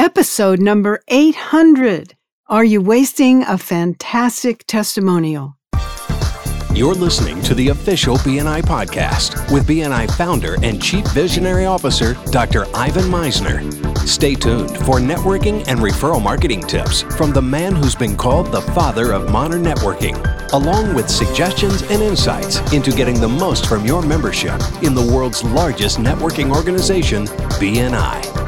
episode number 800. Are you wasting a fantastic testimonial? You're listening to the official BNI podcast with BNI founder and chief visionary officer, Dr. Ivan Misner. Stay tuned for networking and referral marketing tips from the man who's been called the father of modern networking, along with suggestions and insights into getting the most from your membership in the world's largest networking organization, BNI.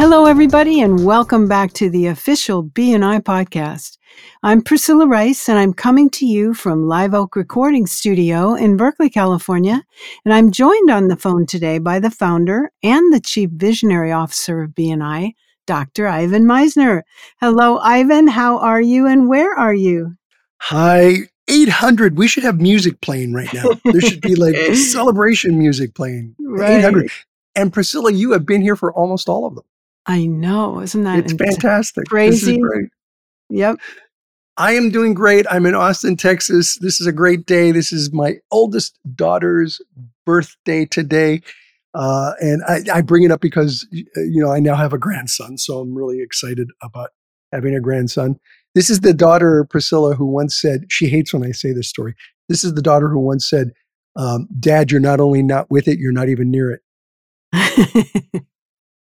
Hello, everybody, and welcome back to the official BNI podcast. I'm Priscilla Rice, and I'm coming to you from Live Oak Recording Studio in Berkeley, California. And I'm joined on the phone today by the founder and the chief visionary officer of BNI, Dr. Ivan Misner. Hello, Ivan. How are you, and where are you? Hi, 800. We should have music playing right now. There should be like celebration music playing. Right. 800. And Priscilla, you have been here for almost all of them. I know. Isn't that It's fantastic. Crazy? great. Yep. I am doing great. I'm in Austin, Texas. This is a great day. This is my oldest daughter's birthday today. Uh, and I, I bring it up because, uh, you know, I now have a grandson. So I'm really excited about having a grandson. This is the daughter, Priscilla, who once said, she hates when I say this story. This is the daughter who once said, um, Dad, you're not only not with it, you're not even near it.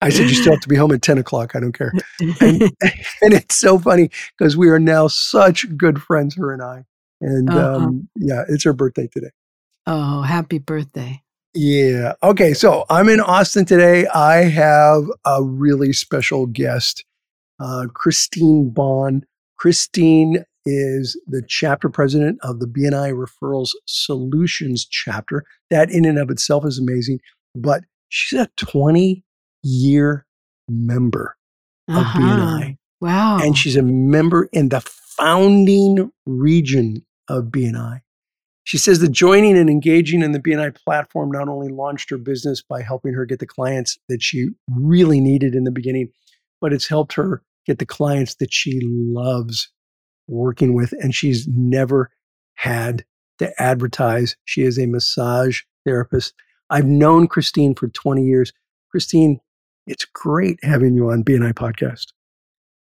I said, You still have to be home at 10 o'clock. I don't care. And, and it's so funny because we are now such good friends, her and I. And Uh-huh. um, yeah, it's her birthday today. oh, happy birthday. Yeah. Okay. So I'm in Austin today. I have a really special guest, uh, Christine Bond. Christine is the chapter president of the BNI Referrals Solutions chapter. That in and of itself is amazing. But she's a 20 year member of Uh-huh. BNI. Wow. and she's a member in the founding region of BNI. She says that joining and engaging in the BNI platform not only launched her business by helping her get the clients that she really needed in the beginning, but it's helped her get the clients that she loves working with. And she's never had to advertise. She is a massage therapist. I've known Christine for 20 years. Christine, it's great having you on BNI podcast.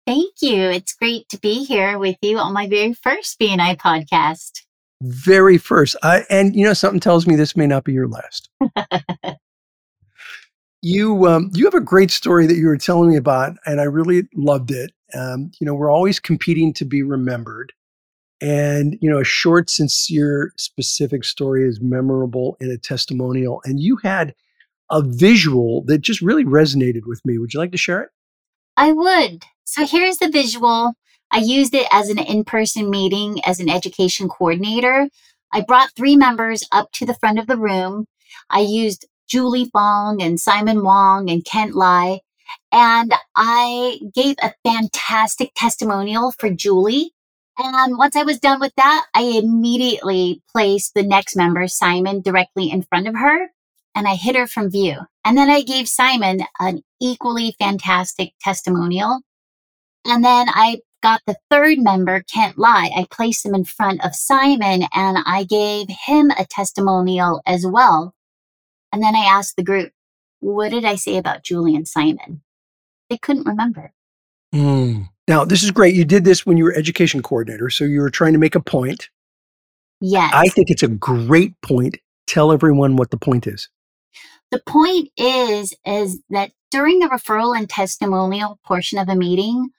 Thank you. It's great to be here with you on my very first BNI podcast. very first. I, and you know, something tells me this may not be your last. you um, you have a great story that you were telling me about, and I really loved it. Um, you know, we're always competing to be remembered, and you know, a short, sincere, specific story is memorable in a testimonial. And you had a visual that just really resonated with me. Would you like to share it? I would. So here's the visual. I used it as an in person meeting as an education coordinator. I brought three members up to the front of the room. I used Julie Fong and Simon Wong and Kent Lai. And I gave a fantastic testimonial for Julie. And once I was done with that, I immediately placed the next member, Simon, directly in front of her and I hid her from view. And then I gave Simon an equally fantastic testimonial. And then I got the third member, Kent Lai. I placed him in front of Simon and I gave him a testimonial as well. And then I asked the group, what did I say about Julie and Simon? They couldn't remember. Mm. Now, this is great. You did this when you were education coordinator, so you were trying to make a point. Yes. I think it's a great point. Tell everyone what the point is. The point is is that during the referral and testimonial portion of a meeting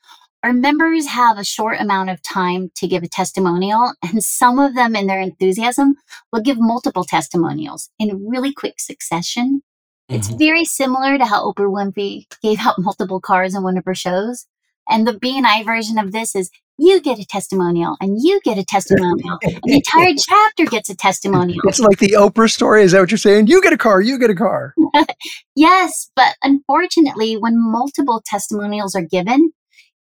our members have a short amount of time to give a testimonial and some of them in their enthusiasm will give multiple testimonials in really quick succession. It's mm-hmm. very similar to how oprah winfrey gave out multiple cars in one of her shows and the bni version of this is you get a testimonial and you get a testimonial and the entire chapter gets a testimonial It's like the Oprah story. Is that what you're saying? You get a car, you get a car. Yes, but unfortunately, when multiple testimonials are given,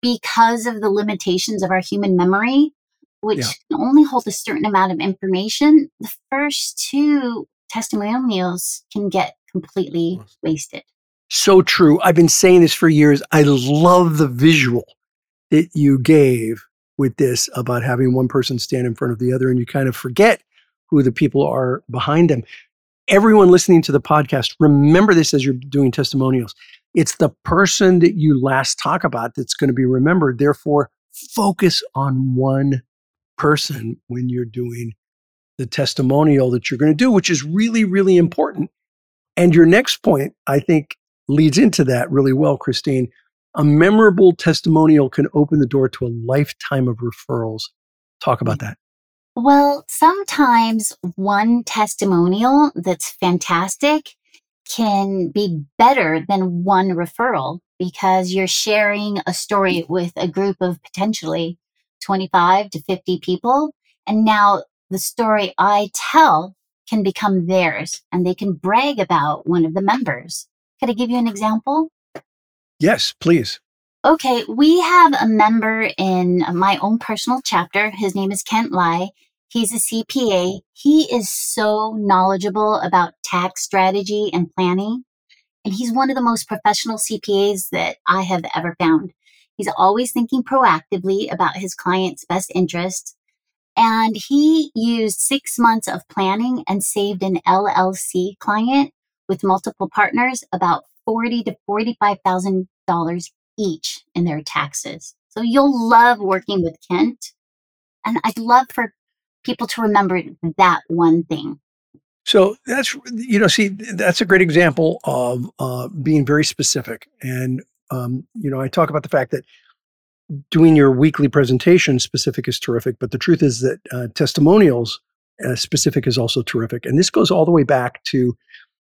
because of the limitations of our human memory, which Yeah. can only hold a certain amount of information, the first two testimonials can get completely wasted. So true. I've been saying this for years. I love the visual that you gave with this about having one person stand in front of the other and you kind of forget who the people are behind them. Everyone listening to the podcast, remember this as you're doing testimonials. It's the person that you last talk about that's going to be remembered. Therefore, focus on one person when you're doing the testimonial that you're going to do, which is really, really important. And your next point, I think, leads into that really well, Christine. A memorable testimonial can open the door to a lifetime of referrals. Talk about that. Well, sometimes one testimonial that's fantastic can be better than one referral because you're sharing a story with a group of potentially 25 to 50 people. And now the story I tell can become theirs and they can brag about one of the members. Could I give you an example? Yes, please. Okay, we have a member in my own personal chapter. His name is Kent Lai. He's a CPA. He is so knowledgeable about tax strategy and planning. And he's one of the most professional CPAs that I have ever found. He's always thinking proactively about his client's best interests. And he used six months of planning and saved an LLC client with multiple partners about forty to forty-five thousand dollars each in their taxes. So you'll love working with Kent. And I'd love for people to remember that one thing. So that's, you know, see, that's a great example of uh, being very specific. And, um, you know, I talk about the fact that doing your weekly presentation specific is terrific, but the truth is that uh, testimonials uh, specific is also terrific. And this goes all the way back to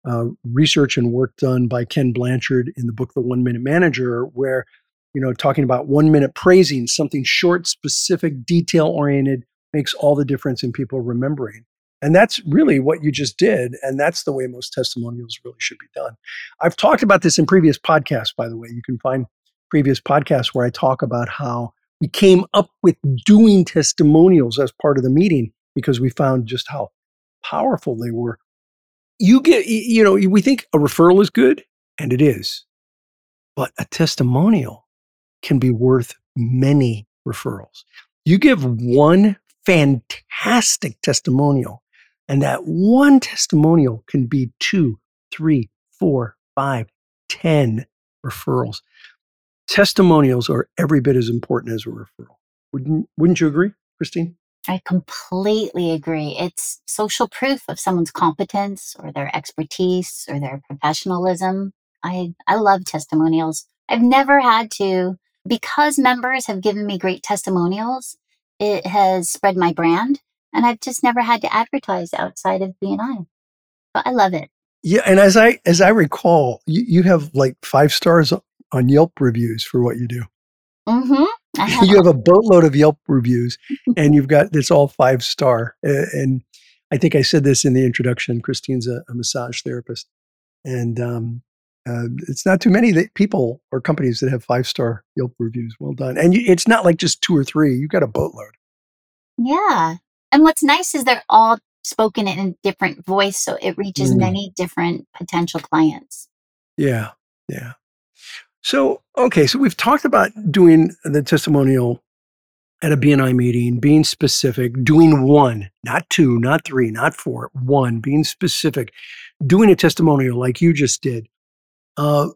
uh, research and work done by Ken Blanchard in the book The One Minute Manager, where you know talking about one minute praising something short, specific, detail oriented makes all the difference in people remembering. And that's really what you just did. And that's the way most testimonials really should be done. I've talked about this in previous podcasts, by the way. You can find previous podcasts where I talk about how we came up with doing testimonials as part of the meeting because we found just how powerful they were you get, you know, we think a referral is good, and it is, but a testimonial can be worth many referrals. You give one fantastic testimonial, and that one testimonial can be two, three, four, five, ten referrals. Testimonials are every bit as important as a referral. Wouldn't, wouldn't you agree, Christine? I completely agree. It's social proof of someone's competence or their expertise or their professionalism. I, I love testimonials. I've never had to, because members have given me great testimonials, it has spread my brand and I've just never had to advertise outside of BNI. But I love it. Yeah, and as I as I recall, you, you have like five stars on Yelp reviews for what you do. Mm-hmm. Have you have a boatload of Yelp reviews, and you've got it's all five star. And I think I said this in the introduction. Christine's a, a massage therapist, and um, uh, it's not too many that people or companies that have five star Yelp reviews. Well done. And you, it's not like just two or three. You've got a boatload. Yeah, and what's nice is they're all spoken in a different voice, so it reaches mm. many different potential clients. Yeah, yeah. So, okay, so we've talked about doing the testimonial at a BNI meeting, being specific, doing one, not two, not three, not four, one, being specific, doing a testimonial like you just did. Uh,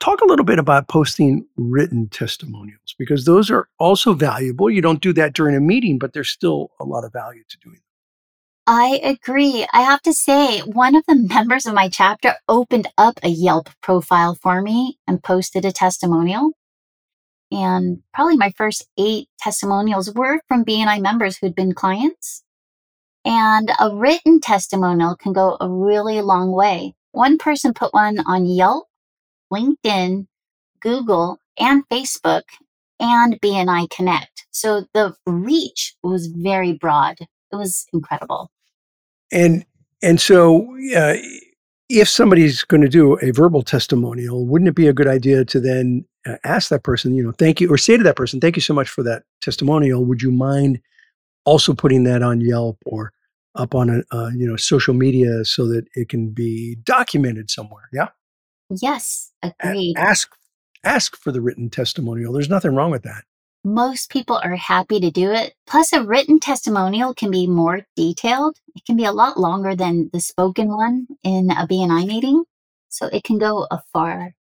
talk a little bit about posting written testimonials because those are also valuable. You don't do that during a meeting, but there's still a lot of value to doing I agree. I have to say, one of the members of my chapter opened up a Yelp profile for me and posted a testimonial. And probably my first eight testimonials were from BNI members who'd been clients. And a written testimonial can go a really long way. One person put one on Yelp, LinkedIn, Google, and Facebook, and BNI Connect. So the reach was very broad. It was incredible. And and so uh, if somebody's going to do a verbal testimonial, wouldn't it be a good idea to then uh, ask that person, you know, thank you, or say to that person, thank you so much for that testimonial. Would you mind also putting that on Yelp or up on a uh, you know social media so that it can be documented somewhere? Yeah. Yes, agreed. A- ask ask for the written testimonial. There's nothing wrong with that most people are happy to do it. Plus, a written testimonial can be more detailed. It can be a lot longer than the spoken one in a BNI meeting. So it can go a far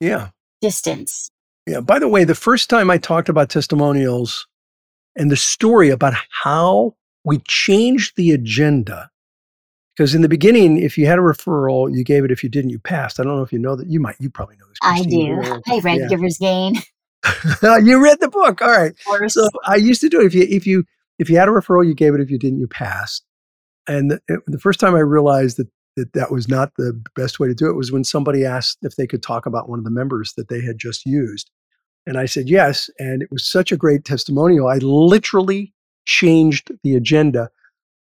Yeah. distance. Yeah. By the way, the first time I talked about testimonials and the story about how we changed the agenda, because in the beginning, if you had a referral, you gave it. If you didn't, you passed. I don't know if you know that. You might. You probably know this. I do. I read Yeah. Giver's Gain. you read the book. All right. So I used to do it. If you if you if you had a referral, you gave it. If you didn't, you passed. And the, the first time I realized that that that was not the best way to do it was when somebody asked if they could talk about one of the members that they had just used, and I said yes. And it was such a great testimonial. I literally changed the agenda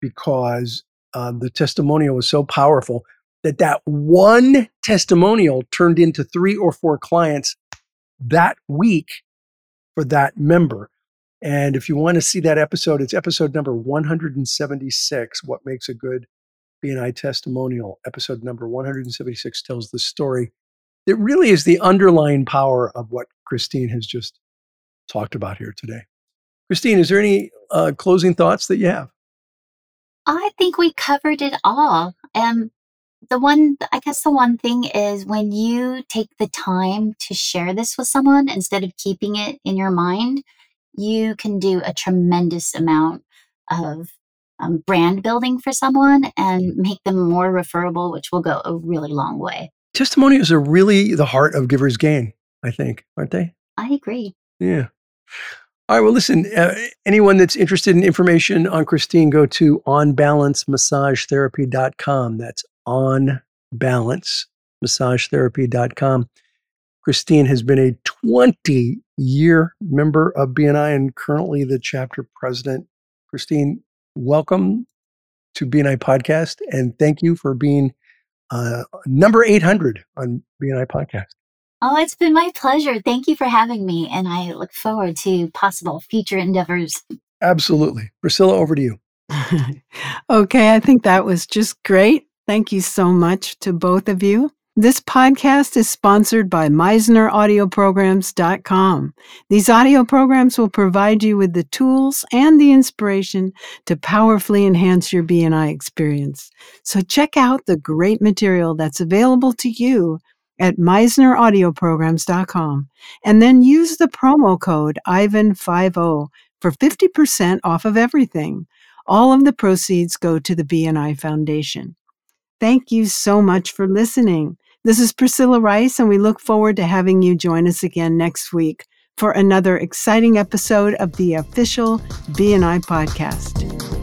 because um, the testimonial was so powerful that that one testimonial turned into three or four clients that week for that member. And if you want to see that episode, it's episode number 176 What Makes a Good BNI Testimonial. Episode number 176 tells the story that really is the underlying power of what Christine has just talked about here today. Christine, is there any uh, closing thoughts that you have? I think we covered it all. Um, the one, I guess, the one thing is when you take the time to share this with someone instead of keeping it in your mind, you can do a tremendous amount of um, brand building for someone and make them more referable, which will go a really long way. Testimonials are really the heart of Giver's Gain, I think, aren't they? I agree. Yeah. All right. Well, listen, uh, anyone that's interested in information on Christine, go to onbalancemassagetherapy.com. That's onbalancemassagetherapy.com. Christine has been a 20 year member of BNI and currently the chapter president. Christine, welcome to BNI Podcast and thank you for being uh, number 800 on BNI Podcast. Oh, it's been my pleasure. Thank you for having me. And I look forward to possible future endeavors. Absolutely. Priscilla, over to you. okay, I think that was just great. Thank you so much to both of you. This podcast is sponsored by MisnerAudioprograms.com. These audio programs will provide you with the tools and the inspiration to powerfully enhance your BNI experience. So check out the great material that's available to you at MisnerAudioprograms.com and then use the promo code IVAN50 for 50% off of everything. All of the proceeds go to the BNI Foundation. Thank you so much for listening. This is Priscilla Rice, and we look forward to having you join us again next week for another exciting episode of the official BNI podcast.